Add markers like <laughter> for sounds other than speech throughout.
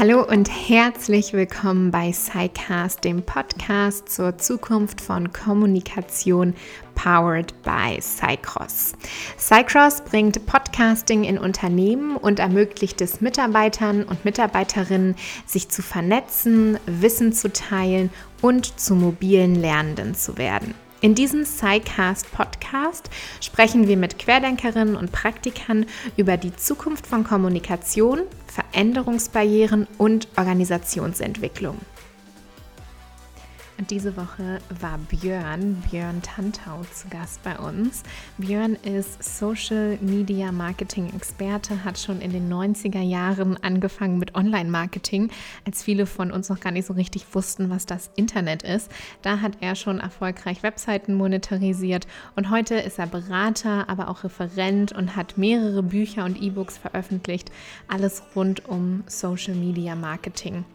Hallo und herzlich willkommen bei SciCast, dem Podcast zur Zukunft von Kommunikation powered by Cycross. Cycross bringt Podcasting in Unternehmen und ermöglicht es Mitarbeitern und Mitarbeiterinnen, sich zu vernetzen, Wissen zu teilen und zu mobilen Lernenden zu werden. In diesem SciCast Podcast sprechen wir mit Querdenkerinnen und Praktikern über die Zukunft von Kommunikation, Veränderungsbarrieren und Organisationsentwicklung. Und diese Woche war Björn, Björn Tantau zu Gast bei uns. Björn ist Social Media Marketing Experte, hat schon in den 90er Jahren angefangen mit Online-Marketing, als viele von uns noch gar nicht so richtig wussten, was das Internet ist. Da hat er schon erfolgreich Webseiten monetarisiert und heute ist er Berater, aber auch Referent und hat mehrere Bücher und E-Books veröffentlicht. Alles rund um Social Media Marketing.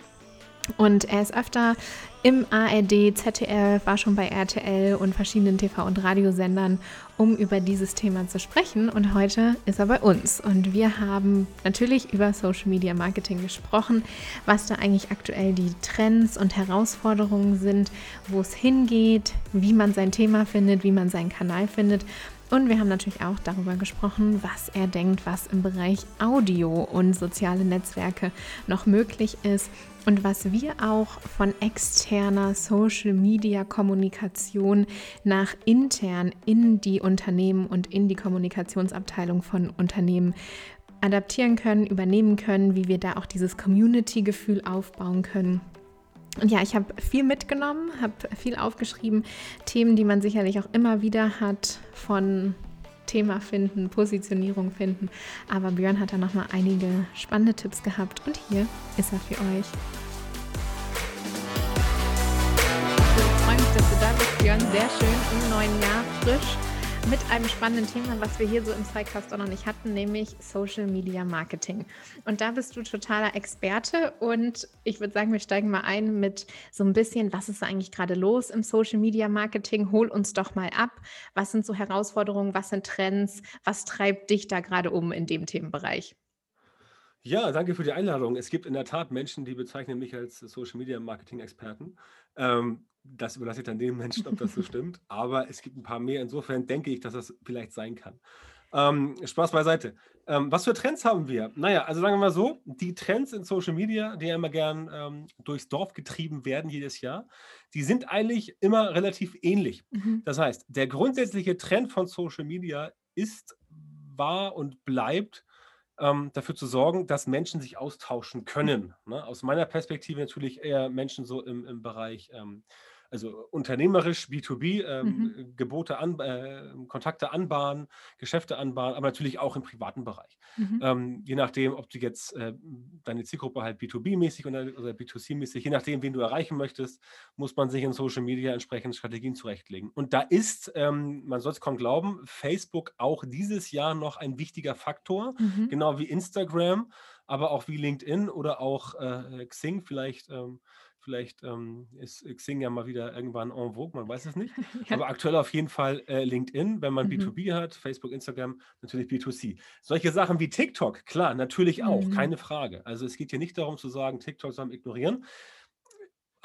Und er ist öfter im ARD, ZDF, war schon bei RTL und verschiedenen TV- und Radiosendern, um über dieses Thema zu sprechen. Und heute ist er bei uns. Und wir haben natürlich über Social Media Marketing gesprochen, was da eigentlich aktuell die Trends und Herausforderungen sind, wo es hingeht, wie man sein Thema findet, wie man seinen Kanal findet. Und wir haben natürlich auch darüber gesprochen, was er denkt, was im Bereich Audio und soziale Netzwerke noch möglich ist und was wir auch von externer Social-Media-Kommunikation nach intern in die Unternehmen und in die Kommunikationsabteilung von Unternehmen adaptieren können, übernehmen können, wie wir da auch dieses Community-Gefühl aufbauen können. Und ja, ich habe viel mitgenommen, habe viel aufgeschrieben, Themen, die man sicherlich auch immer wieder hat, von Thema finden, Positionierung finden. Aber Björn hat da nochmal einige spannende Tipps gehabt und hier ist er für euch. Ich freue mich, dass du da bist, Björn. Sehr schön im neuen Jahr, frisch mit einem spannenden Thema, was wir hier so im Sidecast auch noch nicht hatten, nämlich Social Media Marketing. Und da bist du totaler Experte und ich würde sagen, wir steigen mal ein mit so ein bisschen, was ist eigentlich gerade los im Social Media Marketing? Hol uns doch mal ab. Was sind so Herausforderungen? Was sind Trends? Was treibt dich da gerade um in dem Themenbereich? Ja, danke für die Einladung. Es gibt in der Tat Menschen, die bezeichnen mich als Social Media Marketing Experten. Ähm, das überlasse ich dann den Menschen, ob das so stimmt. <laughs> Aber es gibt ein paar mehr. Insofern denke ich, dass das vielleicht sein kann. Ähm, Spaß beiseite. Ähm, was für Trends haben wir? Naja, also sagen wir mal so, die Trends in Social Media, die ja immer gern ähm, durchs Dorf getrieben werden jedes Jahr, die sind eigentlich immer relativ ähnlich. Mhm. Das heißt, der grundsätzliche Trend von Social Media ist, war und bleibt ähm, dafür zu sorgen, dass Menschen sich austauschen können. Ne? Aus meiner Perspektive natürlich eher Menschen so im, im Bereich ähm, also unternehmerisch, B2B, ähm, mhm. Gebote an, äh, Kontakte anbahnen, Geschäfte anbahnen, aber natürlich auch im privaten Bereich. Mhm. Ähm, je nachdem, ob du jetzt äh, deine Zielgruppe halt B2B-mäßig oder, oder B2C-mäßig, je nachdem, wen du erreichen möchtest, muss man sich in Social Media entsprechend Strategien zurechtlegen. Und da ist, ähm, man soll es kaum glauben, Facebook auch dieses Jahr noch ein wichtiger Faktor, mhm. genau wie Instagram, aber auch wie LinkedIn oder auch äh, Xing vielleicht. Ähm, Vielleicht ähm, ist Xing ja mal wieder irgendwann en vogue, man weiß es nicht. <laughs> ja. Aber aktuell auf jeden Fall äh, LinkedIn, wenn man mhm. B2B hat, Facebook, Instagram, natürlich B2C. Solche Sachen wie TikTok, klar, natürlich auch, mhm. keine Frage. Also es geht hier nicht darum zu sagen, TikTok soll man ignorieren,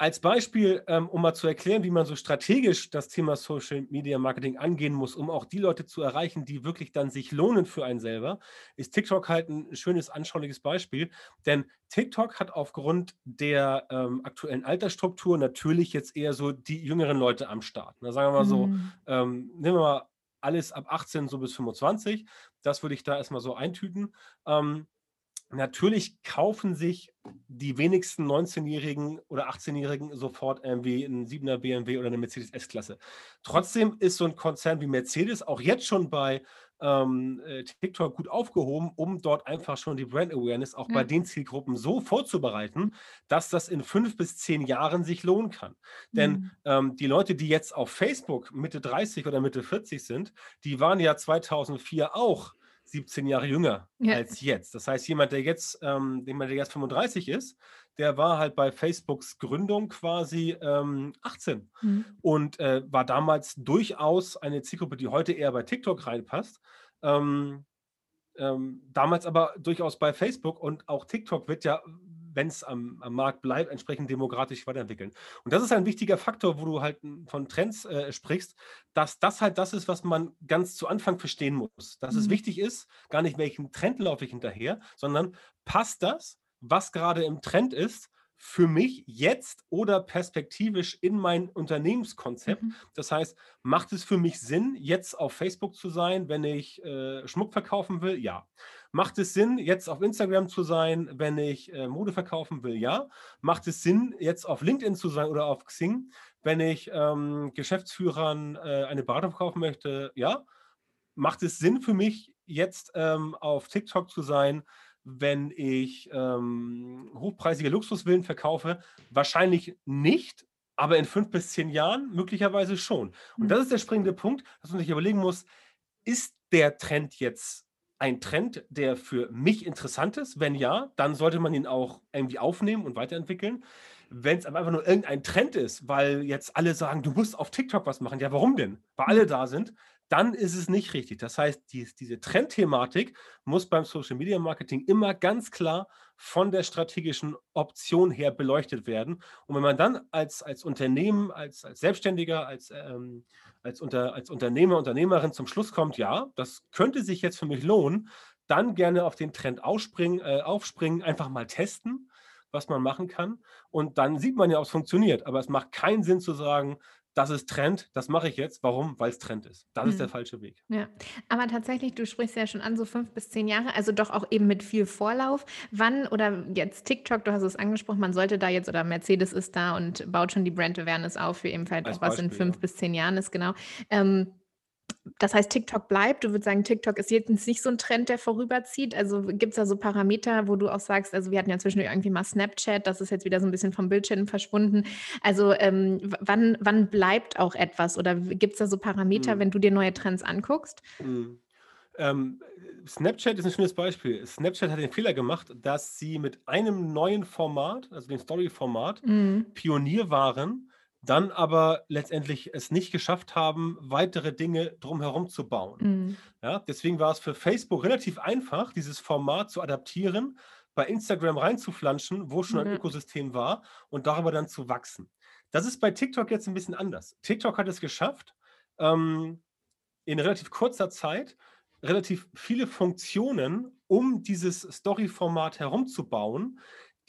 als Beispiel, ähm, um mal zu erklären, wie man so strategisch das Thema Social Media Marketing angehen muss, um auch die Leute zu erreichen, die wirklich dann sich lohnen für einen selber, ist TikTok halt ein schönes, anschauliches Beispiel. Denn TikTok hat aufgrund der ähm, aktuellen Altersstruktur natürlich jetzt eher so die jüngeren Leute am Start. Na, sagen wir mal so, mhm. ähm, nehmen wir mal alles ab 18 so bis 25. Das würde ich da erstmal so eintüten. Ähm, Natürlich kaufen sich die wenigsten 19-Jährigen oder 18-Jährigen sofort irgendwie einen 7er BMW oder eine Mercedes S-Klasse. Trotzdem ist so ein Konzern wie Mercedes auch jetzt schon bei ähm, äh, TikTok gut aufgehoben, um dort einfach schon die Brand Awareness auch ja. bei den Zielgruppen so vorzubereiten, dass das in fünf bis zehn Jahren sich lohnen kann. Mhm. Denn ähm, die Leute, die jetzt auf Facebook Mitte 30 oder Mitte 40 sind, die waren ja 2004 auch 17 Jahre jünger ja. als jetzt. Das heißt, jemand, der jetzt, ähm, jemand, der jetzt 35 ist, der war halt bei Facebooks Gründung quasi ähm, 18 mhm. und äh, war damals durchaus eine Zielgruppe, die heute eher bei TikTok reinpasst. Ähm, ähm, damals aber durchaus bei Facebook und auch TikTok wird ja wenn es am, am, Markt bleibt, entsprechend demokratisch weiterentwickeln. Und das ist ein wichtiger Faktor, wo du halt von Trends äh, sprichst, dass das halt das ist, was man ganz zu Anfang verstehen muss. Dass mhm. es wichtig ist, gar nicht welchen Trend laufe ich hinterher, sondern passt das, was gerade im Trend ist, für mich jetzt oder perspektivisch in mein Unternehmenskonzept. Mhm. Das heißt, macht es für mich Sinn, jetzt auf Facebook zu sein, wenn ich äh, Schmuck verkaufen will? Ja. Macht es Sinn, jetzt auf Instagram zu sein, wenn ich äh, Mode verkaufen will? Ja. Macht es Sinn, jetzt auf LinkedIn zu sein oder auf Xing, wenn ich ähm, Geschäftsführern äh, eine Beratung verkaufen möchte? Ja. Macht es Sinn für mich, jetzt ähm, auf TikTok zu sein, wenn ich ähm, hochpreisige Luxusvillen verkaufe? Wahrscheinlich nicht, aber in fünf bis zehn Jahren möglicherweise schon. Und das mhm. ist der springende Punkt, dass man sich überlegen muss, ist der Trend jetzt ein Trend, der für mich interessant ist? Wenn ja, dann sollte man ihn auch irgendwie aufnehmen und weiterentwickeln. Wenn es einfach nur irgendein Trend ist, weil jetzt alle sagen, du musst auf TikTok was machen, ja, warum denn? Weil alle da sind, dann ist es nicht richtig. Das heißt, die, diese Trendthematik muss beim Social Media Marketing immer ganz klar von der strategischen Option her beleuchtet werden. Und wenn man dann als, als Unternehmen, als, als Selbstständiger, als, ähm, als, unter, als Unternehmer, Unternehmerin zum Schluss kommt, ja, das könnte sich jetzt für mich lohnen, dann gerne auf den Trend aufspringen, äh, aufspringen, einfach mal testen, was man machen kann. Und dann sieht man ja, ob es funktioniert. Aber es macht keinen Sinn zu sagen, das ist Trend, das mache ich jetzt. Warum? Weil es Trend ist. Das ist der mhm. falsche Weg. Ja, aber tatsächlich, du sprichst ja schon an, so fünf bis zehn Jahre, also doch auch eben mit viel Vorlauf. Wann oder jetzt TikTok, du hast es angesprochen, man sollte da jetzt oder Mercedes ist da und baut schon die Brand Awareness auf für ebenfalls Als auch was in fünf ja. bis zehn Jahren ist, genau. Ähm, das heißt, TikTok bleibt. Du würdest sagen, TikTok ist jetzt nicht so ein Trend, der vorüberzieht. Also gibt es da so Parameter, wo du auch sagst, also wir hatten ja zwischendurch irgendwie mal Snapchat, das ist jetzt wieder so ein bisschen vom Bildschirm verschwunden. Also ähm, wann, wann bleibt auch etwas? Oder gibt es da so Parameter, hm. wenn du dir neue Trends anguckst? Hm. Ähm, Snapchat ist ein schönes Beispiel. Snapchat hat den Fehler gemacht, dass sie mit einem neuen Format, also dem Story-Format, mhm. Pionier waren dann aber letztendlich es nicht geschafft haben, weitere Dinge drumherum zu bauen. Mhm. Ja, deswegen war es für Facebook relativ einfach, dieses Format zu adaptieren, bei Instagram reinzuflanschen, wo schon ein Ökosystem war und darüber dann zu wachsen. Das ist bei TikTok jetzt ein bisschen anders. TikTok hat es geschafft, ähm, in relativ kurzer Zeit relativ viele Funktionen um dieses Story-Format herumzubauen,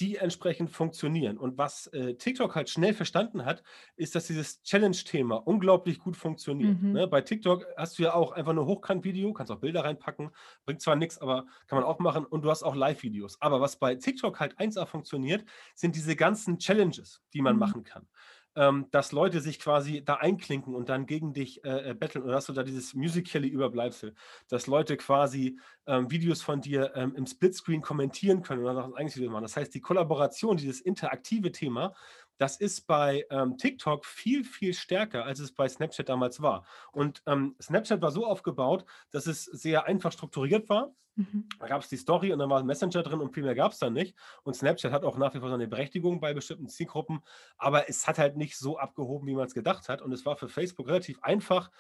die entsprechend funktionieren. Und was äh, TikTok halt schnell verstanden hat, ist, dass dieses Challenge-Thema unglaublich gut funktioniert. Mhm. Ne? Bei TikTok hast du ja auch einfach nur Hochkant-Video, kannst auch Bilder reinpacken, bringt zwar nichts, aber kann man auch machen und du hast auch Live-Videos. Aber was bei TikTok halt 1A funktioniert, sind diese ganzen Challenges, die man mhm. machen kann ähm, dass Leute sich quasi da einklinken und dann gegen dich äh, äh betteln. Oder hast du da dieses Musical.ly-Überbleibsel, dass Leute quasi ähm, Videos von dir ähm, im Splitscreen kommentieren können oder ein eigenes Video machen. Das heißt, die Kollaboration, dieses interaktive Thema, das ist bei ähm, TikTok viel, viel stärker, als es bei Snapchat damals war. Und ähm, Snapchat war so aufgebaut, dass es sehr einfach strukturiert war. Mhm. Da gab es die Story und dann war ein Messenger drin und viel mehr gab es dann nicht. Und Snapchat hat auch nach wie vor seine Berechtigung bei bestimmten Zielgruppen, aber es hat halt nicht so abgehoben, wie man es gedacht hat. Und es war für Facebook relativ einfach,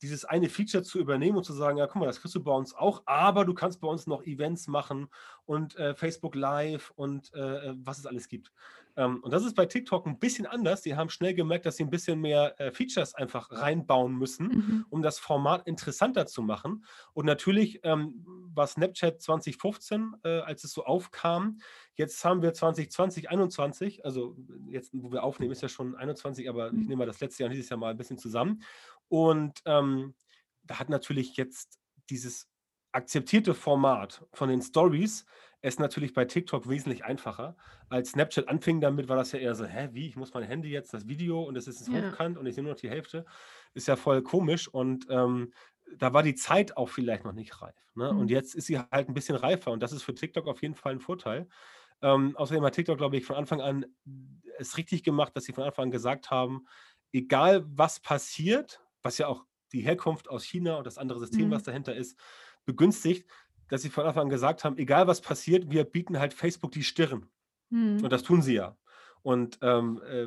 dieses eine Feature zu übernehmen und zu sagen, ja, guck mal, das kriegst du bei uns auch, aber du kannst bei uns noch Events machen und äh, Facebook Live und äh, äh was es alles gibt. Ähm, und das ist bei TikTok ein bisschen anders. Die haben schnell gemerkt, dass sie ein bisschen mehr äh, Features einfach reinbauen müssen, mhm. um das Format interessanter zu machen. Und natürlich ähm, war Snapchat 2015, äh, als es so aufkam. Jetzt haben wir 2020, 2021, also jetzt, wo wir aufnehmen, ist ja schon 21, aber mhm. ich nehme mal das letzte Jahr und dieses Jahr mal ein bisschen zusammen. Und ähm, da hat natürlich jetzt dieses akzeptierte Format von den Stories ist natürlich bei TikTok wesentlich einfacher. Als Snapchat anfing damit, war das ja eher so, hä, wie, ich muss mein Handy jetzt, das Video und es ist ja. hochkant und ich sehe nur noch die Hälfte. Ist ja voll komisch und ähm, da war die Zeit auch vielleicht noch nicht reif. Ne? Mhm. Und jetzt ist sie halt ein bisschen reifer und das ist für TikTok auf jeden Fall ein Vorteil. Ähm, außerdem hat TikTok, glaube ich, von Anfang an es richtig gemacht, dass sie von Anfang an gesagt haben, egal was passiert, was ja auch die Herkunft aus China und das andere System, mhm. was dahinter ist, begünstigt, dass sie von Anfang an gesagt haben, egal was passiert, wir bieten halt Facebook die Stirn. Mhm. Und das tun sie ja. Und ähm, äh,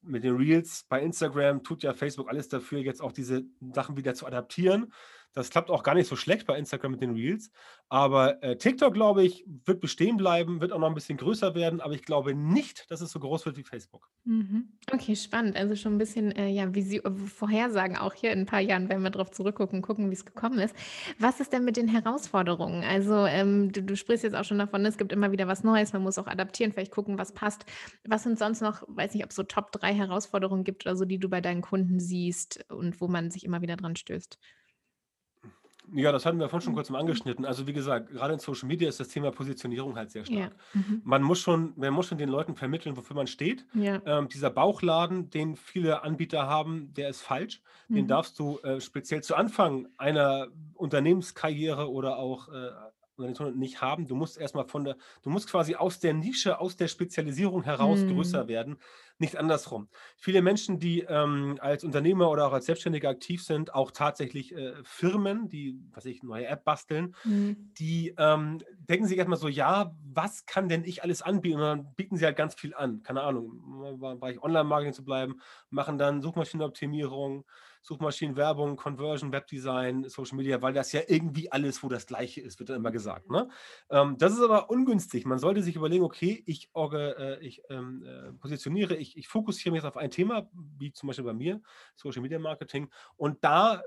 mit den Reels bei Instagram tut ja Facebook alles dafür, jetzt auch diese Sachen wieder zu adaptieren. Das klappt auch gar nicht so schlecht bei Instagram mit den Reels. Aber äh, TikTok, glaube ich, wird bestehen bleiben, wird auch noch ein bisschen größer werden, aber ich glaube nicht, dass es so groß wird wie Facebook. Mhm. Okay, spannend. Also schon ein bisschen äh, ja, wie Sie äh, Vorhersagen auch hier in ein paar Jahren, wenn wir darauf zurückgucken, gucken, wie es gekommen ist. Was ist denn mit den Herausforderungen? Also ähm, du, du sprichst jetzt auch schon davon, es gibt immer wieder was Neues, man muss auch adaptieren, vielleicht gucken, was passt. Was sind sonst noch, weiß nicht, ob es so Top 3 Herausforderungen gibt oder so, die du bei deinen Kunden siehst und wo man sich immer wieder dran stößt? Ja, das hatten wir vorhin schon kurz mal angeschnitten. Also wie gesagt, gerade in Social Media ist das Thema Positionierung halt sehr Ja. stark. Mhm. Man muss schon, man muss schon den Leuten vermitteln, wofür man steht. Ja. Ähm, dieser Bauchladen, den viele Anbieter haben, der ist falsch. Den Mhm. darfst du äh, speziell zu Anfang einer Unternehmenskarriere oder auch äh, Unternehmensgründung nicht haben. Du musst erstmal von der, du musst quasi aus der Nische, aus der Spezialisierung heraus größer Mhm. werden, nicht andersrum. Viele Menschen, die ähm, als Unternehmer oder auch als Selbstständiger aktiv sind, auch tatsächlich äh, Firmen, die, was ich, neue App basteln, Mhm. die ähm, denken sich erstmal so, ja, was kann denn ich alles anbieten? Und dann bieten sie halt ganz viel an. Keine Ahnung, im Bereich Online-Marketing zu bleiben, machen dann Suchmaschinenoptimierung, Suchmaschinenwerbung, Conversion, Webdesign, Social Media, weil das ja irgendwie alles, wo das Gleiche ist, wird dann immer gesagt. Ne? Ähm, das ist aber ungünstig. Man sollte sich überlegen, okay, ich, äh, ich ähm, äh, positioniere, ich, ich fokussiere mich jetzt auf ein Thema, wie zum Beispiel bei mir, Social Media Marketing, und da äh,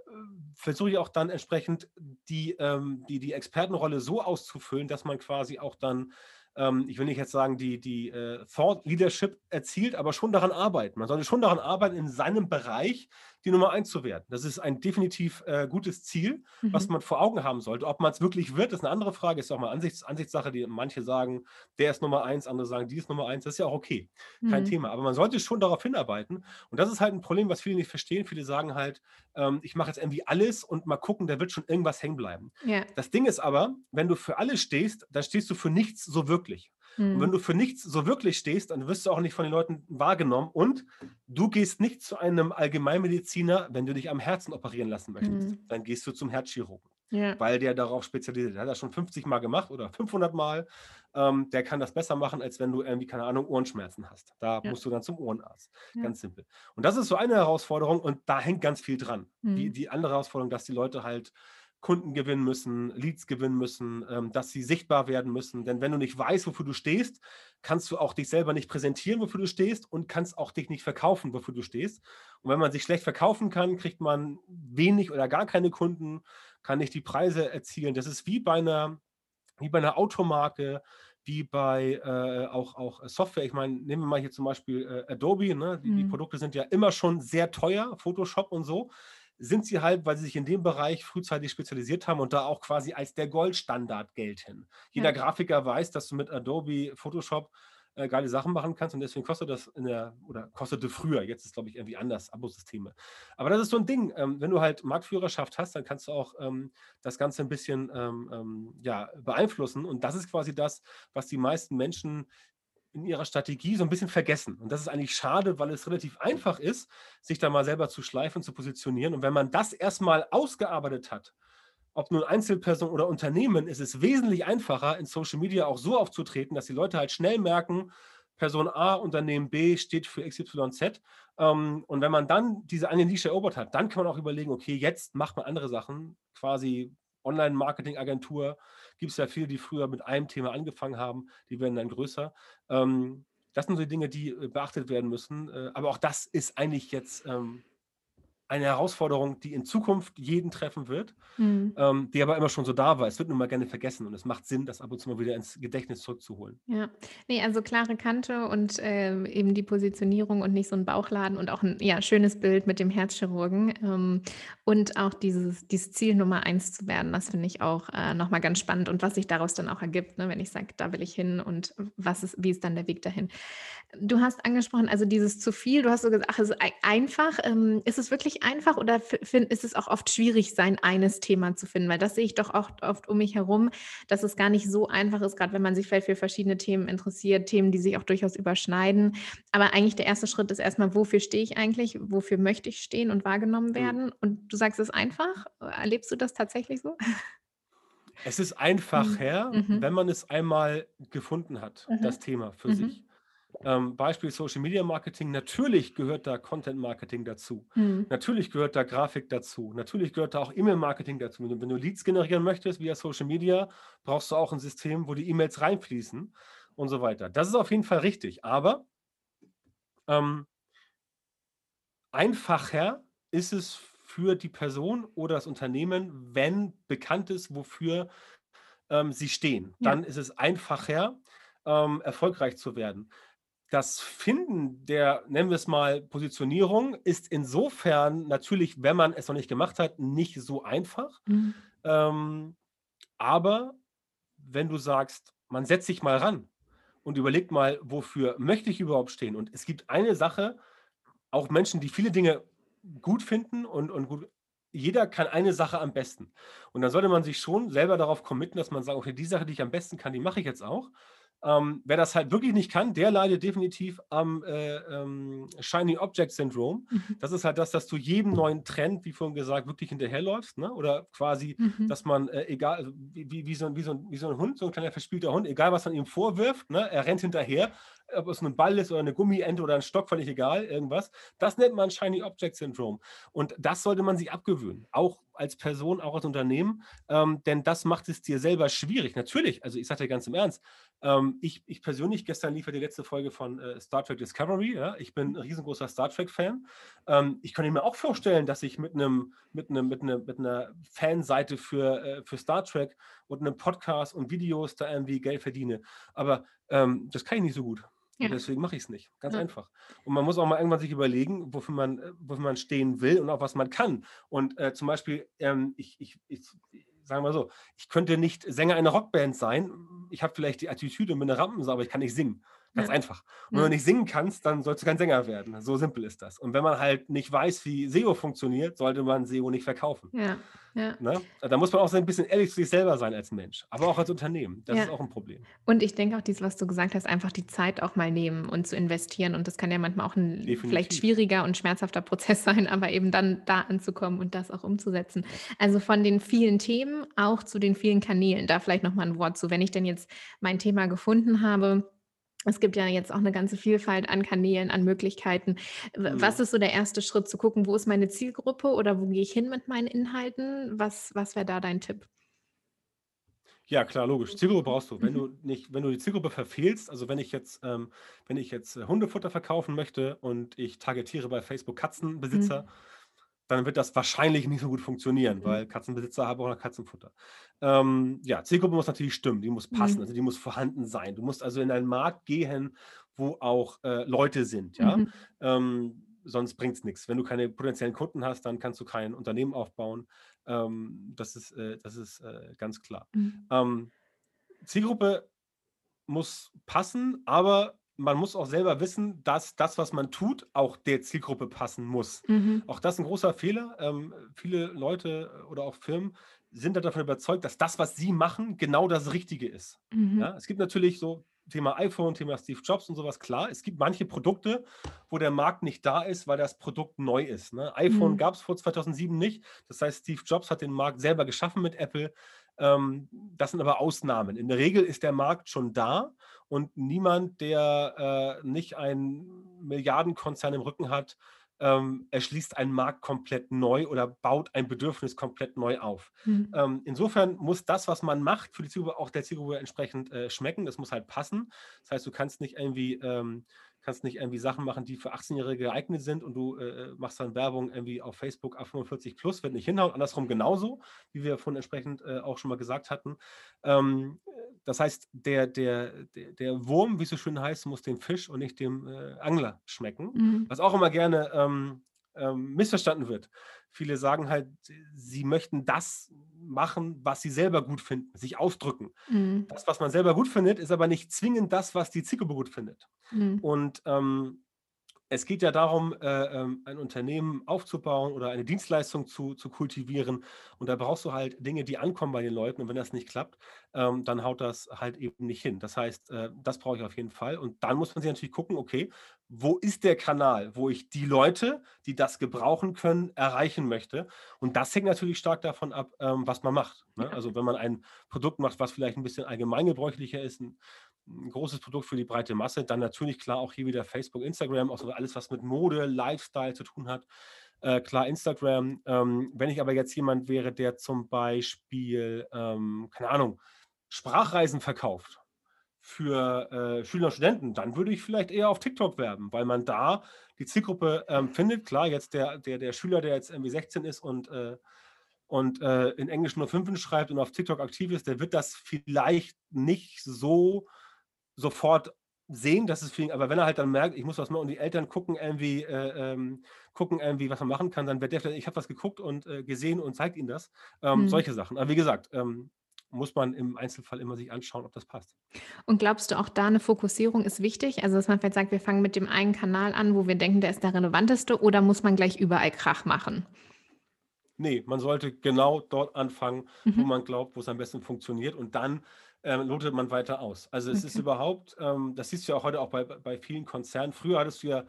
versuche ich auch dann entsprechend die, ähm, die, die Expertenrolle so auszufüllen, dass man quasi auch dann ähm, ich will nicht jetzt sagen, die, die äh, Thought Leadership erzielt, aber schon daran arbeiten. Man sollte schon daran arbeiten, in seinem Bereich die Nummer eins zu werden. Das ist ein definitiv äh, gutes Ziel, was Mhm. man vor Augen haben sollte. Ob man es wirklich wird, ist eine andere Frage, ist auch mal Ansichts, Ansichtssache, die manche sagen, der ist Nummer eins, andere sagen, die ist Nummer eins. Das ist ja auch okay, kein Mhm. Thema. Aber man sollte schon darauf hinarbeiten. Und das ist halt ein Problem, was viele nicht verstehen. Viele sagen halt, ähm, ich mache jetzt irgendwie alles und mal gucken, da wird schon irgendwas hängen bleiben. Ja. Das Ding ist aber, wenn du für alles stehst, dann stehst du für nichts so wirklich. Und wenn Mhm. du für nichts so wirklich stehst, dann wirst du auch nicht von den Leuten wahrgenommen. Und du gehst nicht zu einem Allgemeinmediziner, wenn du dich am Herzen operieren lassen möchtest. Mhm. Dann gehst du zum Herzchirurgen, Ja. weil der darauf spezialisiert ist. Der hat das schon 50 Mal gemacht oder 500 Mal. Ähm, der kann das besser machen, als wenn du irgendwie, keine Ahnung, Ohrenschmerzen hast. Da Ja. musst du dann zum Ohrenarzt. Ja. Ganz simpel. Und das ist so eine Herausforderung und da hängt ganz viel dran. Die, Mhm. die andere Herausforderung, dass die Leute halt Kunden gewinnen müssen, Leads gewinnen müssen, ähm, dass sie sichtbar werden müssen. Denn wenn du nicht weißt, wofür du stehst, kannst du auch dich selber nicht präsentieren, wofür du stehst und kannst auch dich nicht verkaufen, wofür du stehst. Und wenn man sich schlecht verkaufen kann, kriegt man wenig oder gar keine Kunden, kann nicht die Preise erzielen. Das ist wie bei einer, wie bei einer Automarke, wie bei äh, auch, auch Software. Ich meine, nehmen wir mal hier zum Beispiel äh, Adobe. Ne? Die, die Mhm. Produkte sind ja immer schon sehr teuer, Photoshop und so sind sie halt, weil sie sich in dem Bereich frühzeitig spezialisiert haben und da auch quasi als der Goldstandard gelten. Jeder Ja. Grafiker weiß, dass du mit Adobe Photoshop äh, geile Sachen machen kannst und deswegen kostet das in der, oder kostete früher, jetzt ist glaube ich irgendwie anders, Abosysteme. Aber das ist so ein Ding, ähm, wenn du halt Marktführerschaft hast, dann kannst du auch ähm, das Ganze ein bisschen ähm, ähm, ja, beeinflussen und das ist quasi das, was die meisten Menschen in ihrer Strategie so ein bisschen vergessen. Und das ist eigentlich schade, weil es relativ einfach ist, sich da mal selber zu schleifen, zu positionieren. Und wenn man das erstmal ausgearbeitet hat, ob nun Einzelperson oder Unternehmen, ist es wesentlich einfacher, in Social Media auch so aufzutreten, dass die Leute halt schnell merken, Person A, Unternehmen B steht für XYZ. Ähm, und wenn man dann diese eine Nische erobert hat, dann kann man auch überlegen, okay, jetzt macht man andere Sachen, quasi Online-Marketing-Agentur. Gibt es ja viele, die früher mit einem Thema angefangen haben, die werden dann größer. Ähm, das sind so die Dinge, die äh, beachtet werden müssen. Äh, aber auch das ist eigentlich jetzt ähm, eine Herausforderung, die in Zukunft jeden treffen wird, Mhm. ähm, die aber immer schon so da war. Es wird nur mal gerne vergessen und es macht Sinn, das ab und zu mal wieder ins Gedächtnis zurückzuholen. Ja, ne, also klare Kante und, ähm, eben die Positionierung und nicht so 'n Bauchladen und auch 'n, ja, schönes Bild mit dem Herzchirurgen, ähm, und auch dieses dieses Ziel Nummer eins zu werden, das finde ich auch, äh, noch mal ganz spannend und was sich daraus dann auch ergibt, ne, wenn ich sage: „Da will ich hin“ und was ist wie ist dann der Weg dahin? Du hast angesprochen, also dieses zu viel, du hast so gesagt: „Ach, es ist ei einfach.“ Ähm, ist es wirklich einfach oder ist es auch oft schwierig, sein eines Thema zu finden? Weil das sehe ich doch auch oft um mich herum, dass es gar nicht so einfach ist, grad wenn man sich vielleicht für verschiedene Themen interessiert, Themen, die sich auch durchaus überschneiden. Aber eigentlich der erste Schritt ist erst mal: Wofür stehe ich eigentlich? Wofür möchte ich stehen und wahrgenommen Mhm. werden? Und du sagst, es einfach. Erlebst du das tatsächlich so? Es ist Mhm. einfacher, Mhm. wenn man es einmal gefunden hat, Mhm. das Thema für Mhm. sich. Ähm, Beispiel Social Media Marketing, natürlich gehört da Content Marketing dazu. Mhm. Natürlich gehört da Grafik dazu. Natürlich gehört da auch E-Mail Marketing dazu. Wenn du Leads generieren möchtest via Social Media, brauchst du auch ein System, wo die E-Mails reinfließen und so weiter. Das ist auf jeden Fall richtig. Aber ähm, einfacher ist es für die Person oder das Unternehmen, wenn bekannt ist, wofür ähm, sie stehen. Ja. Dann ist es einfacher, ähm, erfolgreich zu werden. Das Finden der, nennen wir es mal, Positionierung ist insofern natürlich, wenn man es noch nicht gemacht hat, nicht so einfach. Mhm. Ähm, aber wenn du sagst, man setzt sich mal ran und überlegt mal, wofür möchte ich überhaupt stehen? Und es gibt eine Sache, auch Menschen, die viele Dinge gut finden und, und gut, jeder kann eine Sache am besten. Und dann sollte man sich schon selber darauf committen, dass man sagt, okay, die Sache, die ich am besten kann, die mache ich jetzt auch. Ähm, wer das halt wirklich nicht kann, der leidet definitiv am äh, ähm, Shiny Object Syndrome. Mhm. Das ist halt das, dass du jedem neuen Trend, wie vorhin gesagt, wirklich hinterherläufst. Ne? Oder quasi, mhm. dass man, äh, egal, also wie, wie, so ein, wie, so ein, wie so ein Hund, so ein kleiner verspielter Hund, egal was man ihm vorwirft, ne? er rennt hinterher, ob es ein Ball ist oder eine Gummiente oder ein Stock, völlig egal, irgendwas. Das nennt man Shiny Object Syndrome. Und das sollte man sich abgewöhnen. Auch als Person, auch als Unternehmen, ähm, denn das macht es dir selber schwierig. Natürlich, also ich sage dir ganz im Ernst, ähm, ich, ich persönlich, gestern lief ja die letzte Folge von äh, Star Trek Discovery, ja? ich bin ein riesengroßer Star Trek-Fan. Ähm, ich könnte mir auch vorstellen, dass ich mit einem, mit einem, mit einer, mit einer Fanseite für, äh, für Star Trek und einem Podcast und Videos da irgendwie Geld verdiene. Aber ähm, das kann ich nicht so gut. Ja. deswegen mache ich es nicht. Ganz ja. einfach. Und man muss auch mal irgendwann sich überlegen, wofür man, äh, wofür man stehen will und auch was man kann. Und äh, zum Beispiel, ähm, ich, ich, ich, sagen wir so, ich könnte nicht Sänger einer Rockband sein. Ich habe vielleicht die Attitüde und bin eine Rampensau, aber ich kann nicht singen. Ganz ja. einfach. Und wenn du nicht singen kannst, dann sollst du kein Sänger werden. So simpel ist das. Und wenn man halt nicht weiß, wie SEO funktioniert, sollte man SEO nicht verkaufen. Ja. Ja. Ne? Da muss man auch so ein bisschen ehrlich zu sich selber sein als Mensch, aber auch als Unternehmen. Das ja. ist auch ein Problem. Und ich denke auch, dies, was du gesagt hast, einfach die Zeit auch mal nehmen und zu investieren. Und das kann ja manchmal auch ein Definitiv. vielleicht schwieriger und schmerzhafter <laughs> Prozess sein, aber eben dann da anzukommen und das auch umzusetzen. Also von den vielen Themen auch zu den vielen Kanälen. Da vielleicht nochmal ein Wort zu. Wenn ich denn jetzt mein Thema gefunden habe, es gibt ja jetzt auch eine ganze Vielfalt an Kanälen, an Möglichkeiten. was mhm. ist so der erste Schritt, zu gucken, wo ist meine Zielgruppe oder wo gehe ich hin mit meinen Inhalten? Was was wäre da dein Tipp? Ja, klar, logisch. Zielgruppe brauchst du. Wenn du mhm. nicht wenn du die Zielgruppe verfehlst, also wenn ich jetzt ähm, wenn ich jetzt äh, Hundefutter verkaufen möchte und ich targetiere bei Facebook Katzenbesitzer Mhm dann wird das wahrscheinlich nicht so gut funktionieren, mhm. weil Katzenbesitzer haben auch noch Katzenfutter. Ähm, ja, Zielgruppe muss natürlich stimmen, die muss passen, mhm. also die muss vorhanden sein. Du musst also in einen Markt gehen, wo auch äh, Leute sind, ja. Mhm. Ähm, sonst bringt es nichts. Wenn du keine potenziellen Kunden hast, dann kannst du kein Unternehmen aufbauen. Ähm, das ist, äh, das ist äh, ganz klar. Mhm. Ähm, Zielgruppe muss passen, aber man muss auch selber wissen, dass das, was man tut, auch der Zielgruppe passen muss. Mhm. Auch das ist ein großer Fehler. Ähm, viele Leute äh, oder auch Firmen sind davon überzeugt, dass das, was sie machen, genau das Richtige ist. Mhm. Ja, es gibt natürlich so Thema iPhone, Thema Steve Jobs und sowas, klar. Es gibt manche Produkte, wo der Markt nicht da ist, weil das Produkt neu ist. Ne? iPhone mhm. gab es vor 2007 nicht. Das heißt, Steve Jobs hat den Markt selber geschaffen mit Apple. Ähm, das sind aber Ausnahmen. In der Regel ist der Markt schon da und niemand, der äh, nicht einen Milliardenkonzern im Rücken hat, ähm, erschließt einen Markt komplett neu oder baut ein Bedürfnis komplett neu auf. Mhm. Ähm, insofern muss das, was man macht, für die Zielgruppe auch der Zielgruppe entsprechend äh, schmecken. Das muss halt passen. Das heißt, du kannst nicht irgendwie ähm, kannst nicht irgendwie Sachen machen, die für 18-Jährige geeignet sind und du äh, machst dann Werbung irgendwie auf Facebook ab 45 plus, wird nicht hinhauen. Andersrum genauso, wie wir vorhin entsprechend äh, auch schon mal gesagt hatten. Ähm, das heißt, der, der, der, der Wurm, wie es so schön heißt, muss dem Fisch und nicht dem äh, Angler schmecken. Mhm. Was auch immer gerne ähm, ähm, missverstanden wird. Viele sagen halt, sie möchten das machen, was sie selber gut finden, sich ausdrücken. Mhm. Das, was man selber gut findet, ist aber nicht zwingend das, was die Zielgruppe gut findet. Mhm. Und ähm, es geht ja darum, äh, ähm, ein Unternehmen aufzubauen oder eine Dienstleistung zu, zu kultivieren. Und da brauchst du halt Dinge, die ankommen bei den Leuten. Und wenn das nicht klappt, ähm, dann haut das halt eben nicht hin. Das heißt, äh, das brauche ich auf jeden Fall. Und dann muss man sich natürlich gucken, okay, wo ist der Kanal, wo ich die Leute, die das gebrauchen können, erreichen möchte. Und das hängt natürlich stark davon ab, ähm, was man macht. Ne? Also wenn man ein Produkt macht, was vielleicht ein bisschen allgemeingebräuchlicher ist, ein großes Produkt für die breite Masse. Dann natürlich klar auch hier wieder Facebook, Instagram, auch so alles, was mit Mode, Lifestyle zu tun hat. Äh, klar, Instagram. Ähm, wenn ich aber jetzt jemand wäre, der zum Beispiel, ähm, keine Ahnung, Sprachreisen verkauft für äh, Schüler und Studenten, dann würde ich vielleicht eher auf TikTok werben, weil man da die Zielgruppe ähm, findet. Klar, jetzt der, der, der Schüler, der jetzt irgendwie 16 ist und, äh, und äh, in Englisch nur 5 schreibt und auf TikTok aktiv ist, der wird das vielleicht nicht so sofort sehen, dass es viel, aber wenn er halt dann merkt, ich muss was machen und die Eltern gucken irgendwie, äh, ähm, gucken irgendwie, was man machen kann, dann wird der vielleicht, ich habe was geguckt und äh, gesehen und zeigt ihnen das. Ähm, mhm. Solche Sachen. Aber wie gesagt, ähm, muss man im Einzelfall immer sich anschauen, ob das passt. Und glaubst du auch da eine Fokussierung ist wichtig? Also dass man vielleicht sagt, wir fangen mit dem einen Kanal an, wo wir denken, der ist der relevanteste, oder muss man gleich überall Krach machen? Nee, man sollte genau dort anfangen, mhm. wo man glaubt, wo es am besten funktioniert und dann ähm, lotet man weiter aus. Also es okay. ist überhaupt, ähm, das siehst du ja auch heute auch bei, bei vielen Konzernen. Früher hattest du ja,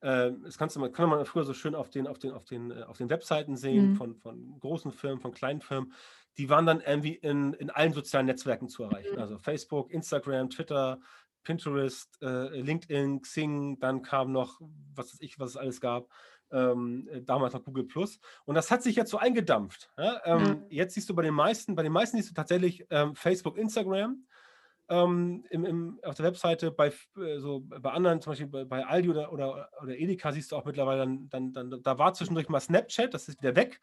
äh, das kannst du, kann man früher so schön auf den, auf den, auf den, äh, auf den Webseiten sehen mhm. von, von großen Firmen, von kleinen Firmen. Die waren dann irgendwie in, in allen sozialen Netzwerken zu erreichen. Mhm. Also Facebook, Instagram, Twitter, Pinterest, äh, LinkedIn, Xing, dann kam noch, was weiß ich, was es alles gab ähm, äh, damals noch Google Plus. Und das hat sich jetzt so eingedampft. Ja? Ähm, ja. Jetzt siehst du bei den meisten, bei den meisten siehst du tatsächlich ähm, Facebook, Instagram. Ähm, im, im, auf der Webseite, bei, äh, so, bei anderen, zum Beispiel bei, bei Aldi oder, oder, oder Edeka, siehst du auch mittlerweile, dann, dann, dann, da war zwischendurch mal Snapchat, das ist wieder weg.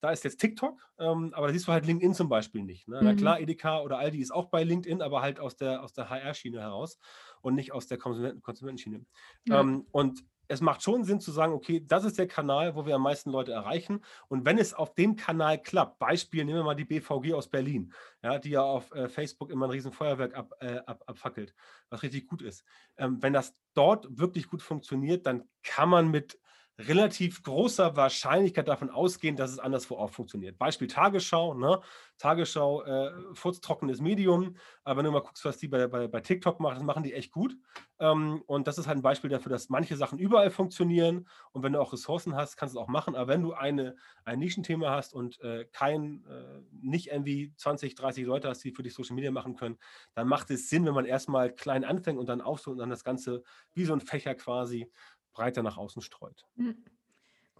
Da ist jetzt TikTok, ähm, aber da siehst du halt LinkedIn zum Beispiel nicht. Ne? Mhm. Na klar, Edeka oder Aldi ist auch bei LinkedIn, aber halt aus der, aus der HR-Schiene heraus und nicht aus der Konsumenten Konsumentenschiene. Ja. Ähm, und es macht schon Sinn zu sagen, okay, das ist der Kanal, wo wir am meisten Leute erreichen. Und wenn es auf dem Kanal klappt, Beispiel, nehmen wir mal die BVG aus Berlin, ja, die ja auf äh, Facebook immer ein riesen Feuerwerk ab, äh, ab, abfackelt, was richtig gut ist. Ähm, wenn das dort wirklich gut funktioniert, dann kann man mit relativ großer Wahrscheinlichkeit davon ausgehen, dass es anderswo auch funktioniert. Beispiel Tagesschau, ne? Tagesschau, äh, furztrockenes Medium, aber wenn du mal guckst, was die bei, bei, bei TikTok machen, das machen die echt gut. Ähm, und das ist halt ein Beispiel dafür, dass manche Sachen überall funktionieren und wenn du auch Ressourcen hast, kannst du es auch machen. Aber wenn du eine, ein Nischenthema hast und äh, kein, äh, nicht irgendwie 20, 30 Leute hast, die für dich Social Media machen können, dann macht es Sinn, wenn man erstmal klein anfängt und dann aufsucht und dann das Ganze wie so ein Fächer quasi breiter nach außen streut. Hm.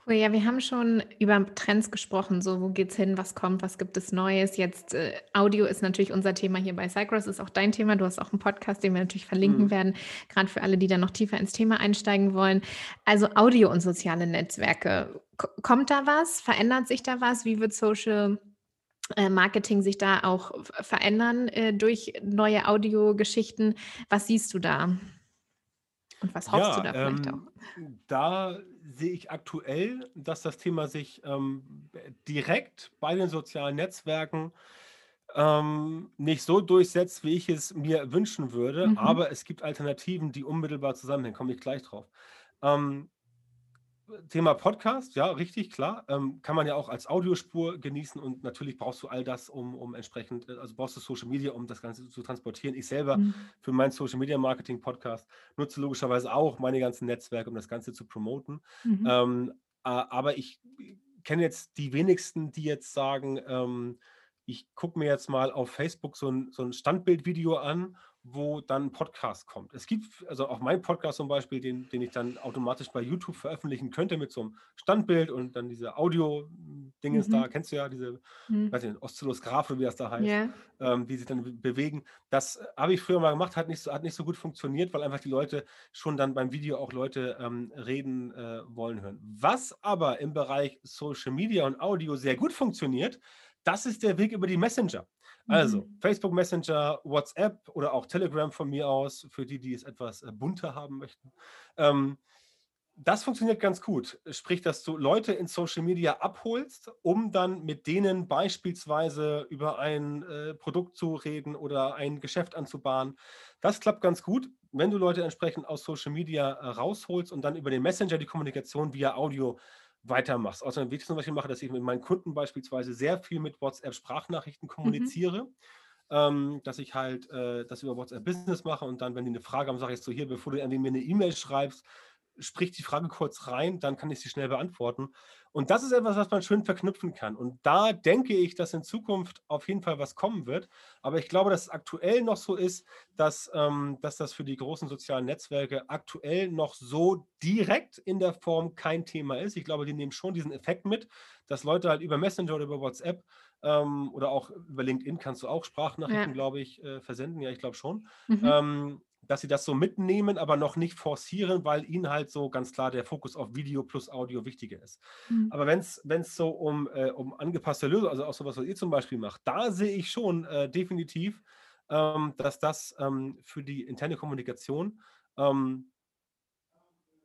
Cool, ja, wir haben schon über Trends gesprochen, so wo geht's hin, was kommt, was gibt es Neues. Jetzt äh, Audio ist natürlich unser Thema hier bei Cycross, ist auch dein Thema. Du hast auch einen Podcast, den wir natürlich verlinken mhm. werden, gerade für alle, die da noch tiefer ins Thema einsteigen wollen. Also Audio und soziale Netzwerke. K kommt da was? Verändert sich da was? Wie wird Social äh, Marketing sich da auch verändern äh, durch neue Audiogeschichten? Was siehst du da? Und was hoffst du da vielleicht ähm, auch? da sehe ich aktuell, dass das Thema sich ähm, direkt bei den sozialen Netzwerken ähm, nicht so durchsetzt, wie ich es mir wünschen würde, Mhm. aber es gibt Alternativen, die unmittelbar zusammenhängen. Komme ich gleich drauf. Ähm, Thema Podcast, ja, richtig, klar. Ähm, kann man ja auch als Audiospur genießen und natürlich brauchst du all das, um, um entsprechend, äh, also brauchst du Social Media, um das Ganze zu transportieren. Ich selber mhm. für meinen Social Media Marketing Podcast nutze logischerweise auch meine ganzen Netzwerke, um das Ganze zu promoten. Mhm. Ähm, äh, aber ich kenne jetzt die wenigsten, die jetzt sagen, ähm, ich gucke mir jetzt mal auf Facebook so ein, so ein Standbildvideo an wo dann ein Podcast kommt. Es gibt, also auch mein Podcast zum Beispiel, den, den ich dann automatisch bei YouTube veröffentlichen könnte mit so einem Standbild und dann diese Audio-Dinges mhm. da, kennst du ja, diese, mhm. weiß nicht, Oszillosgraphe, wie das da heißt, yeah. ähm, die sich dann bewegen. Das habe ich früher mal gemacht, hat nicht, so, hat nicht so gut funktioniert, weil einfach die Leute schon dann beim Video auch Leute ähm, reden äh, wollen hören. Was aber im Bereich Social Media und Audio sehr gut funktioniert, das ist der Weg über die Messenger. Also mhm. Facebook Messenger, WhatsApp oder auch Telegram von mir aus, für die, die es etwas äh, bunter haben möchten. Ähm, das funktioniert ganz gut. Sprich, dass du Leute in Social Media abholst, um dann mit denen beispielsweise über ein äh, Produkt zu reden oder ein Geschäft anzubahnen. Das klappt ganz gut, wenn du Leute entsprechend aus Social Media äh, rausholst und dann über den Messenger die Kommunikation via Audio weitermachst. Außerdem, wie ich zum Beispiel mache, dass ich mit meinen Kunden beispielsweise sehr viel mit WhatsApp-Sprachnachrichten mhm. kommuniziere. Mhm. Ähm, dass ich halt äh, das über WhatsApp Business mache und dann, wenn die eine Frage haben, sage ich so hier, bevor du irgendwie mir eine E-Mail schreibst, sprich die Frage kurz rein, dann kann ich sie schnell beantworten. Und das ist etwas, was man schön verknüpfen kann. Und da denke ich, dass in Zukunft auf jeden Fall was kommen wird. Aber ich glaube, dass es aktuell noch so ist, dass, ähm, dass das für die großen sozialen Netzwerke aktuell noch so direkt in der Form kein Thema ist. Ich glaube, die nehmen schon diesen Effekt mit, dass Leute halt über Messenger oder über WhatsApp ähm, oder auch über LinkedIn kannst du auch Sprachnachrichten, ja. glaube ich, äh, versenden. Ja, ich glaube schon. Mhm. Ähm, dass sie das so mitnehmen, aber noch nicht forcieren, weil ihnen halt so ganz klar der Fokus auf Video plus Audio wichtiger ist. Mhm. Aber wenn es so um, äh, um angepasste Lösungen, also auch sowas, was ihr zum Beispiel macht, da sehe ich schon äh, definitiv, ähm, dass das ähm, für die interne Kommunikation ähm,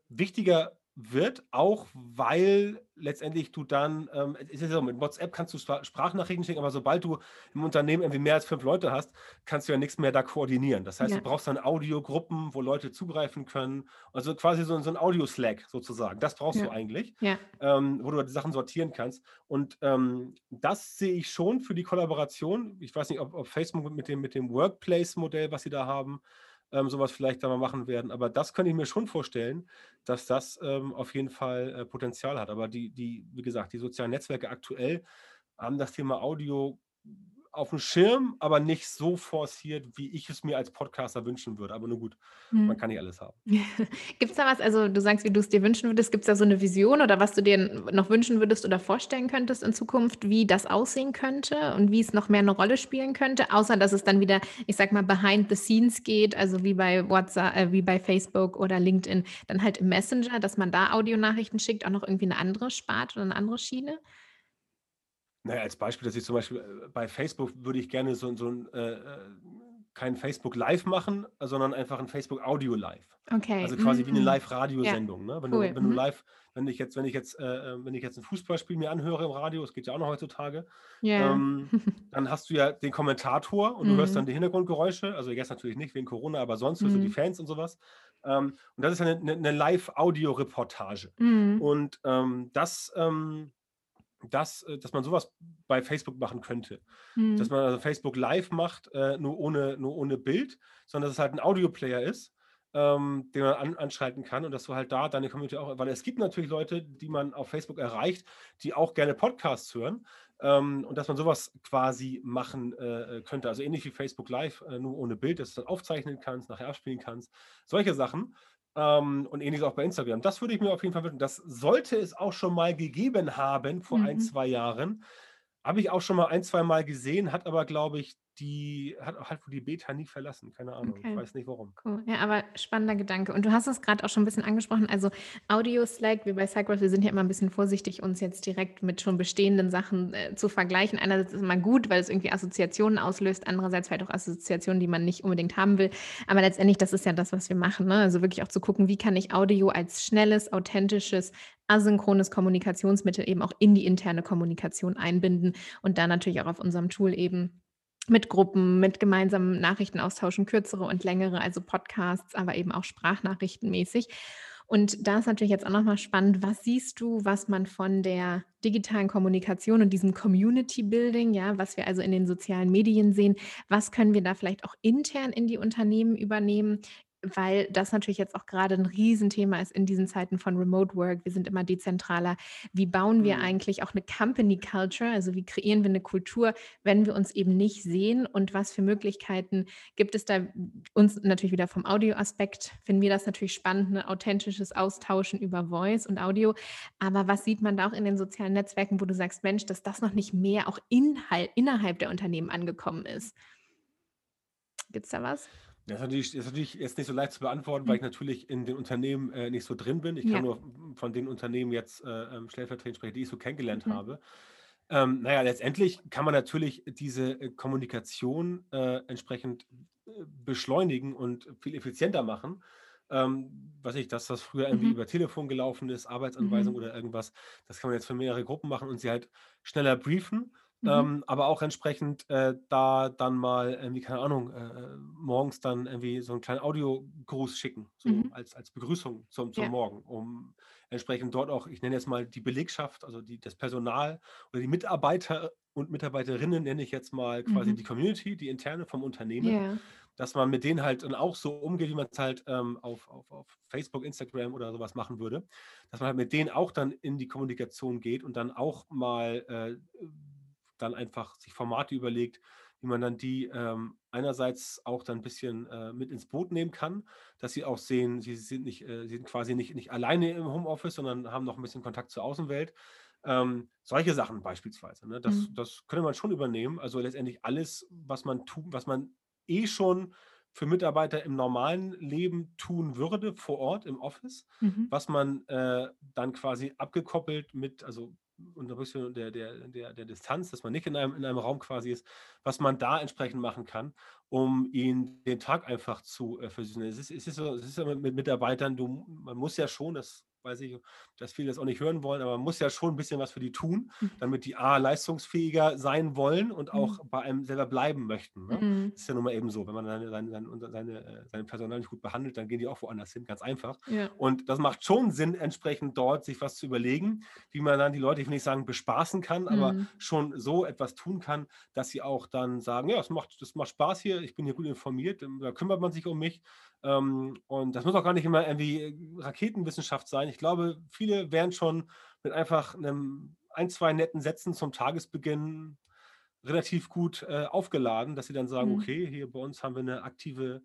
wichtiger wird, auch weil letztendlich du dann, ähm, ist ja so, mit WhatsApp kannst du Sprachnachrichten schicken, aber sobald du im Unternehmen irgendwie mehr als fünf Leute hast, kannst du ja nichts mehr da koordinieren. Das heißt, ja. du brauchst dann Audiogruppen, wo Leute zugreifen können. Also quasi so, so ein Audio-Slack sozusagen. Das brauchst ja. du eigentlich, ja. ähm, wo du die Sachen sortieren kannst. Und ähm, das sehe ich schon für die Kollaboration. Ich weiß nicht, ob, ob Facebook mit dem, mit dem Workplace-Modell, was sie da haben, ähm, sowas vielleicht da mal machen werden. Aber das könnte ich mir schon vorstellen, dass das ähm, auf jeden Fall äh, Potenzial hat. Aber die, die, wie gesagt, die sozialen Netzwerke aktuell haben das Thema Audio auf dem Schirm, aber nicht so forciert, wie ich es mir als Podcaster wünschen würde. Aber nur gut, hm. man kann nicht alles haben. <laughs> gibt es da was, also du sagst, wie du es dir wünschen würdest, gibt es da so eine Vision oder was du dir noch wünschen würdest oder vorstellen könntest in Zukunft, wie das aussehen könnte und wie es noch mehr eine Rolle spielen könnte, außer dass es dann wieder, ich sag mal, behind the scenes geht, also wie bei WhatsApp, äh, wie bei Facebook oder LinkedIn, dann halt im Messenger, dass man da Audionachrichten schickt, auch noch irgendwie eine andere Spart oder eine andere Schiene? Naja, als Beispiel, dass ich zum Beispiel äh, bei Facebook würde ich gerne so, so ein, äh, äh, kein Facebook Live machen, sondern einfach ein Facebook Audio Live. Okay. Also quasi mhm. wie eine mhm. Live-Radiosendung. Ja. Ne? Wenn, cool. du, wenn mhm. du live, wenn ich jetzt, wenn ich jetzt, äh, äh, wenn ich jetzt ein Fußballspiel mir anhöre im Radio, das geht ja auch noch heutzutage, yeah. ähm, <laughs> dann hast du ja den Kommentator und mhm. du hörst dann mhm. die Hintergrundgeräusche. Also jetzt natürlich nicht wegen Corona, aber sonst hörst du die Fans und sowas. Ähm, und das ist eine, eine, eine Live-Audio-Reportage. Und ähm, das ähm, dass, äh, dass man sowas bei Facebook machen könnte. Mhm. Dass man also Facebook Live macht, äh, nur, ohne, nur ohne Bild, sondern dass es halt ein Audioplayer ist, ähm, den man an, anschalten kann und dass du halt da deine Community auch, weil es gibt natürlich Leute, die man auf Facebook erreicht, die auch gerne Podcasts hören ähm, und dass man sowas quasi machen äh, könnte. Also ähnlich wie Facebook Live, äh, nur ohne Bild, dass du dann aufzeichnen kannst, nachher abspielen kannst. Solche Sachen. Ähm, und ähnliches auch bei Instagram. Das würde ich mir auf jeden Fall wünschen. Das sollte es auch schon mal gegeben haben vor mhm. ein, zwei Jahren. Habe ich auch schon mal ein, zwei Mal gesehen, hat aber, glaube ich, die hat halt wohl die Beta nie verlassen. Keine Ahnung. Okay. Ich weiß nicht warum. Cool. Ja, aber spannender Gedanke. Und du hast es gerade auch schon ein bisschen angesprochen. Also Audio Slack, wie bei Cypress, wir sind ja immer ein bisschen vorsichtig, uns jetzt direkt mit schon bestehenden Sachen äh, zu vergleichen. Einerseits ist es immer gut, weil es irgendwie Assoziationen auslöst, andererseits vielleicht auch Assoziationen, die man nicht unbedingt haben will. Aber letztendlich, das ist ja das, was wir machen. Ne? Also wirklich auch zu gucken, wie kann ich Audio als schnelles, authentisches, asynchrones Kommunikationsmittel eben auch in die interne Kommunikation einbinden und dann natürlich auch auf unserem Tool eben mit Gruppen, mit gemeinsamen Nachrichten austauschen, kürzere und längere, also Podcasts, aber eben auch Sprachnachrichtenmäßig. Und da ist natürlich jetzt auch nochmal spannend, was siehst du, was man von der digitalen Kommunikation und diesem Community Building, ja, was wir also in den sozialen Medien sehen, was können wir da vielleicht auch intern in die Unternehmen übernehmen? Weil das natürlich jetzt auch gerade ein Riesenthema ist in diesen Zeiten von Remote Work. Wir sind immer dezentraler. Wie bauen wir mhm. eigentlich auch eine Company Culture? Also wie kreieren wir eine Kultur, wenn wir uns eben nicht sehen? Und was für Möglichkeiten gibt es da uns natürlich wieder vom Audioaspekt? Finden wir das natürlich spannend, ein authentisches Austauschen über Voice und Audio. Aber was sieht man da auch in den sozialen Netzwerken, wo du sagst, Mensch, dass das noch nicht mehr auch inhalt, innerhalb der Unternehmen angekommen ist? Gibt es da was? Das ist natürlich, das ist natürlich jetzt nicht so leicht zu beantworten, weil ich mhm. natürlich in den Unternehmen äh, nicht so drin bin. Ich Ja. kann nur von den Unternehmen jetzt äh, ähm, stellvertretend sprechen, die ich so kennengelernt Mhm. habe. Ähm, naja, letztendlich kann man natürlich diese äh, Kommunikation äh, entsprechend äh, beschleunigen und viel effizienter machen. Ähm, weiß ich, dass das früher irgendwie Mhm. über Telefon gelaufen ist, Arbeitsanweisung Mhm. oder irgendwas, das kann man jetzt für mehrere Gruppen machen und sie halt schneller briefen Mhm. Ähm, aber auch entsprechend äh, da dann mal irgendwie, keine Ahnung, äh, äh morgens dann irgendwie so einen kleinen Audiogruß schicken, so Mhm. als, als Begrüßung zum, zum Ja. Morgen, um entsprechend dort auch, ich nenne jetzt mal die Belegschaft, also die, das Personal oder die Mitarbeiter und Mitarbeiterinnen, nenne ich jetzt mal quasi Mhm. die Community, die interne vom Unternehmen, Ja. dass man mit denen halt dann auch so umgeht, wie man es halt ähm, auf, auf, auf Facebook, Instagram oder sowas machen würde, dass man halt mit denen auch dann in die Kommunikation geht und dann auch mal äh, dann einfach sich Formate überlegt, wie man dann die ähm, einerseits auch dann ein bisschen äh, mit ins Boot nehmen kann, dass sie auch sehen, sie sind nicht, äh, sie sind quasi nicht, nicht alleine im Homeoffice, sondern haben noch ein bisschen Kontakt zur Außenwelt. Ähm, solche Sachen beispielsweise. Ne? Das, Mhm. das könnte man schon übernehmen. Also letztendlich alles, was man tut, was man eh schon für Mitarbeiter im normalen Leben tun würde, vor Ort im Office, Mhm. was man äh, dann quasi abgekoppelt mit, also unter ein bisschen der, der, der, der Distanz, dass man nicht in einem, in einem Raum quasi ist, was man da entsprechend machen kann, um ihnen den Tag einfach zu äh, versüßen. Es ist, es ist so, es ist ja mit, mit Mitarbeitern, du, man muss ja schon, das weiß ich, dass viele das auch nicht hören wollen, aber man muss ja schon ein bisschen was für die tun, Mhm. damit die A, leistungsfähiger sein wollen und auch Mhm. bei einem selber bleiben möchten. Ne? Mhm. Das ist ja nun mal eben so. Wenn man seine, seine, seine, seine, äh, seine Personal nicht gut behandelt, dann gehen die auch woanders hin, ganz einfach. Ja. Und das macht schon Sinn, entsprechend dort sich was zu überlegen, wie man dann die Leute, ich will nicht sagen, bespaßen kann, aber Mhm. schon so etwas tun kann, dass sie auch dann sagen, ja, das macht, das macht Spaß hier, ich bin hier gut informiert, da kümmert man sich um mich. Ähm, und das muss auch gar nicht immer irgendwie Raketenwissenschaft sein. Ich glaube, viele wären schon mit einfach einem ein, zwei netten Sätzen zum Tagesbeginn relativ gut äh, aufgeladen, dass sie dann sagen, Mhm. okay, hier bei uns haben wir eine aktive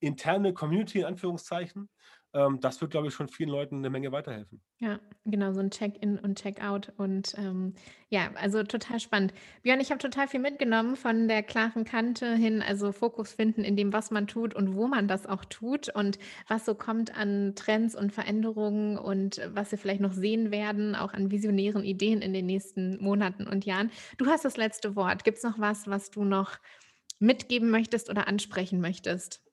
interne Community in Anführungszeichen. Ähm, das wird, glaube ich, schon vielen Leuten eine Menge weiterhelfen. Ja, genau, so ein Check-in und Check-out. Und ähm, ja, also total spannend. Björn, ich habe total viel mitgenommen von der klaren Kante hin, also Fokus finden in dem, was man tut und wo man das auch tut und was so kommt an Trends und Veränderungen und was wir vielleicht noch sehen werden, auch an visionären Ideen in den nächsten Monaten und Jahren. Du hast das letzte Wort. Gibt es noch was, was du noch mitgeben möchtest oder ansprechen möchtest?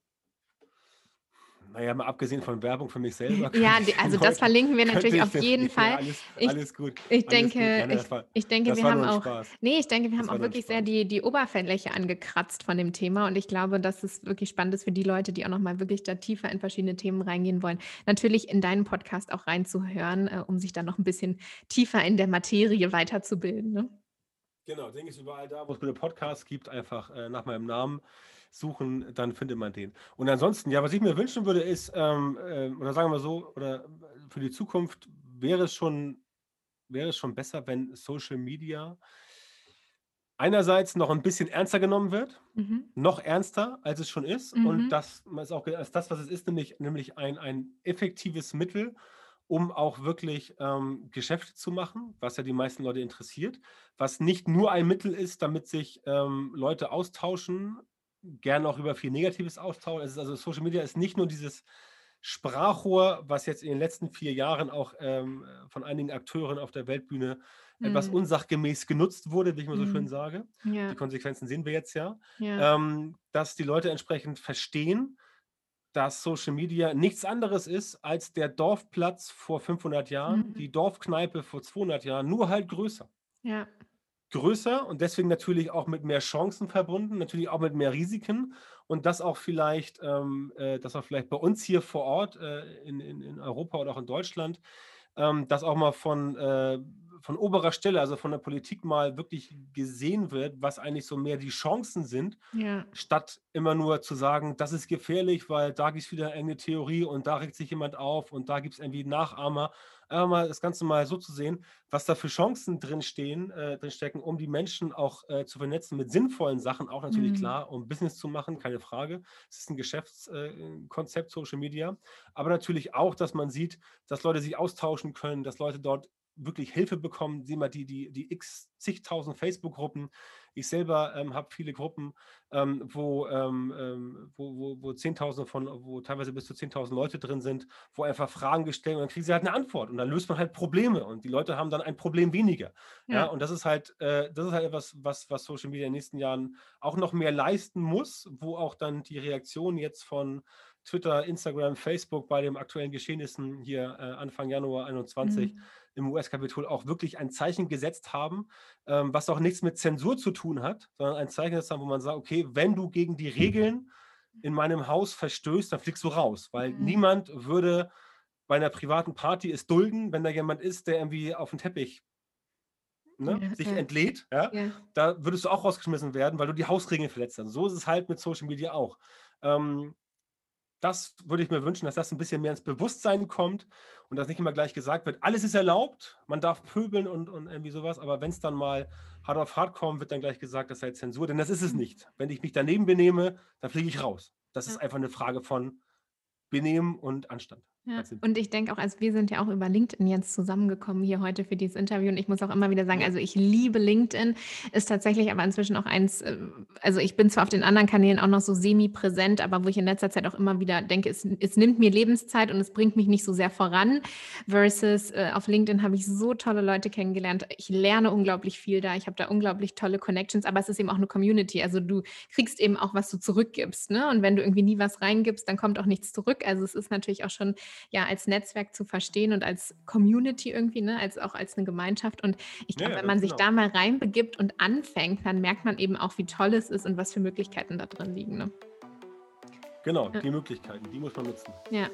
Naja, mal abgesehen von Werbung für mich selber. Ja, die, ich also das verlinken wir natürlich ich auf den- jeden ja, Fall. Alles, Ich- alles gut. Ich alles denke, gut. Ich, war, ich denke, wir haben auch, Spaß. nee, ich denke, wir Das haben auch wirklich sehr die, die Oberfläche angekratzt von dem Thema und ich glaube, dass es wirklich spannend ist für die Leute, die auch nochmal wirklich da tiefer in verschiedene Themen reingehen wollen, natürlich in deinen Podcast auch reinzuhören, äh, um sich dann noch ein bisschen tiefer in der Materie weiterzubilden. Ne? Genau, Ding ist überall da, wo es gute Podcasts gibt, einfach äh, nach meinem Namen suchen, dann findet man den. Und ansonsten, ja, was ich mir wünschen würde, ist, ähm, äh, oder sagen wir so, oder für die Zukunft wäre es schon, wäre es schon besser, wenn Social Media einerseits noch ein bisschen ernster genommen wird, Mhm. noch ernster, als es schon ist. Mhm. Und das ist auch als das, was es ist, nämlich, nämlich ein, ein effektives Mittel, um auch wirklich ähm, Geschäfte zu machen, was ja die meisten Leute interessiert, was nicht nur ein Mittel ist, damit sich ähm, Leute austauschen, gerne auch über viel Negatives austauschen. Es ist also Social Media ist nicht nur dieses Sprachrohr, was jetzt in den letzten vier Jahren auch ähm, von einigen Akteuren auf der Weltbühne etwas Mhm. unsachgemäß genutzt wurde, wie ich mal so schön Mhm. sage. Ja, Die Konsequenzen sehen wir jetzt ja ja. ähm, dass die Leute entsprechend verstehen, dass Social Media nichts anderes ist als der Dorfplatz vor 500 Jahren, Mhm. die Dorfkneipe vor 200 Jahren, nur halt größer. ja. Größer und deswegen natürlich auch mit mehr Chancen verbunden, natürlich auch mit mehr Risiken und das auch vielleicht, ähm, äh, das auch vielleicht bei uns hier vor Ort äh, in, in, in Europa oder auch in Deutschland, ähm, das auch mal von, äh, von oberer Stelle, also von der Politik mal wirklich gesehen wird, was eigentlich so mehr die Chancen sind, Ja, statt immer nur zu sagen, das ist gefährlich, weil da gibt es wieder irgendeine Theorie und da regt sich jemand auf und da gibt es irgendwie Nachahmer. Einfach mal das Ganze mal so zu sehen, was da für Chancen drinstehen, äh, drinstecken, um die Menschen auch äh, zu vernetzen mit sinnvollen Sachen, auch natürlich Mhm. klar, um Business zu machen, keine Frage. Es ist ein Geschäftskonzept, Social Media, aber natürlich auch, dass man sieht, dass Leute sich austauschen können, dass Leute dort wirklich Hilfe bekommen. Sieh mal, die, die, die x zigtausend Facebook-Gruppen. Ich selber ähm, habe viele Gruppen, ähm, wo, ähm, ähm, wo, wo, wo Zehntausende von, wo teilweise bis zu 10.000 Leute drin sind, wo einfach Fragen gestellt und dann kriegen sie halt eine Antwort und dann löst man halt Probleme und die Leute haben dann ein Problem weniger. Ja, ja. und das ist halt, äh, das ist halt etwas, was, was Social Media in den nächsten Jahren auch noch mehr leisten muss, wo auch dann die Reaktion jetzt von Twitter, Instagram, Facebook bei den aktuellen Geschehnissen hier äh, Anfang Januar 21 Mhm. Im US-Kapitol auch wirklich ein Zeichen gesetzt haben, ähm, was auch nichts mit Zensur zu tun hat, sondern ein Zeichen gesetzt haben, wo man sagt, okay, wenn du gegen die Regeln in meinem Haus verstößt, dann fliegst du raus, weil Mhm. niemand würde bei einer privaten Party es dulden, wenn da jemand ist, der irgendwie auf den Teppich ne, ja, sich ja. entlädt, ja, ja, da würdest du auch rausgeschmissen werden, weil du die Hausregeln verletzt hast. So ist es halt mit Social Media auch. Ähm, das würde ich mir wünschen, dass das ein bisschen mehr ins Bewusstsein kommt und dass nicht immer gleich gesagt wird, alles ist erlaubt, man darf pöbeln und, und irgendwie sowas, aber wenn es dann mal hart auf hart kommt, wird dann gleich gesagt, das sei Zensur, denn das ist es mhm. nicht. Wenn ich mich daneben benehme, dann fliege ich raus. Das ist einfach eine Frage von Benehmen und Anstand. Ja. Und ich denke auch, also wir sind ja auch über LinkedIn jetzt zusammengekommen hier heute für dieses Interview. Und ich muss auch immer wieder sagen, also ich liebe LinkedIn, ist tatsächlich aber inzwischen auch eins, äh, also ich bin zwar auf den anderen Kanälen auch noch so semi-präsent, aber wo ich in letzter Zeit auch immer wieder denke, es, es nimmt mir Lebenszeit und es bringt mich nicht so sehr voran, versus äh, auf LinkedIn habe ich so tolle Leute kennengelernt, ich lerne unglaublich viel da, ich habe da unglaublich tolle Connections, aber es ist eben auch eine Community, also du kriegst eben auch, was du zurückgibst, ne? und wenn du irgendwie nie was reingibst, dann kommt auch nichts zurück, also es ist natürlich auch schon ja als Netzwerk zu verstehen und als Community irgendwie, ne, als auch als eine Gemeinschaft. Und ich glaube, ja, wenn man sich genau. da mal reinbegibt und anfängt, dann merkt man eben auch, wie toll es ist und was für Möglichkeiten da drin liegen. Ne? Genau, ja. die Möglichkeiten, die muss man nutzen. Ja,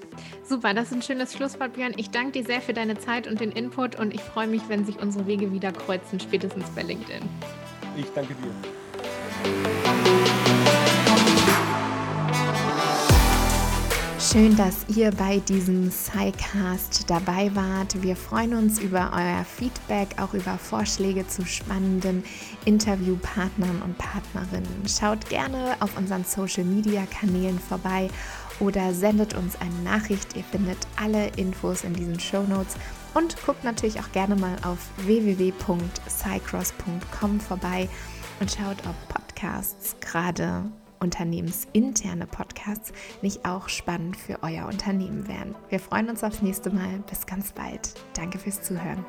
super, das ist ein schönes Schlusswort, Björn. Ich danke dir sehr für deine Zeit und den Input und ich freue mich, wenn sich unsere Wege wieder kreuzen, spätestens bei LinkedIn. Ich danke dir. Schön, dass ihr bei diesem SciCast dabei wart. Wir freuen uns über euer Feedback, auch über Vorschläge zu spannenden Interviewpartnern und Partnerinnen. Schaut gerne auf unseren Social-Media-Kanälen vorbei oder sendet uns eine Nachricht. Ihr findet alle Infos in diesen Show Notes und guckt natürlich auch gerne mal auf www.cycross.com vorbei und schaut, ob Podcasts gerade unternehmensinterne Podcasts nicht auch spannend für euer Unternehmen wären. Wir freuen uns aufs nächste Mal. Bis ganz bald. Danke fürs Zuhören.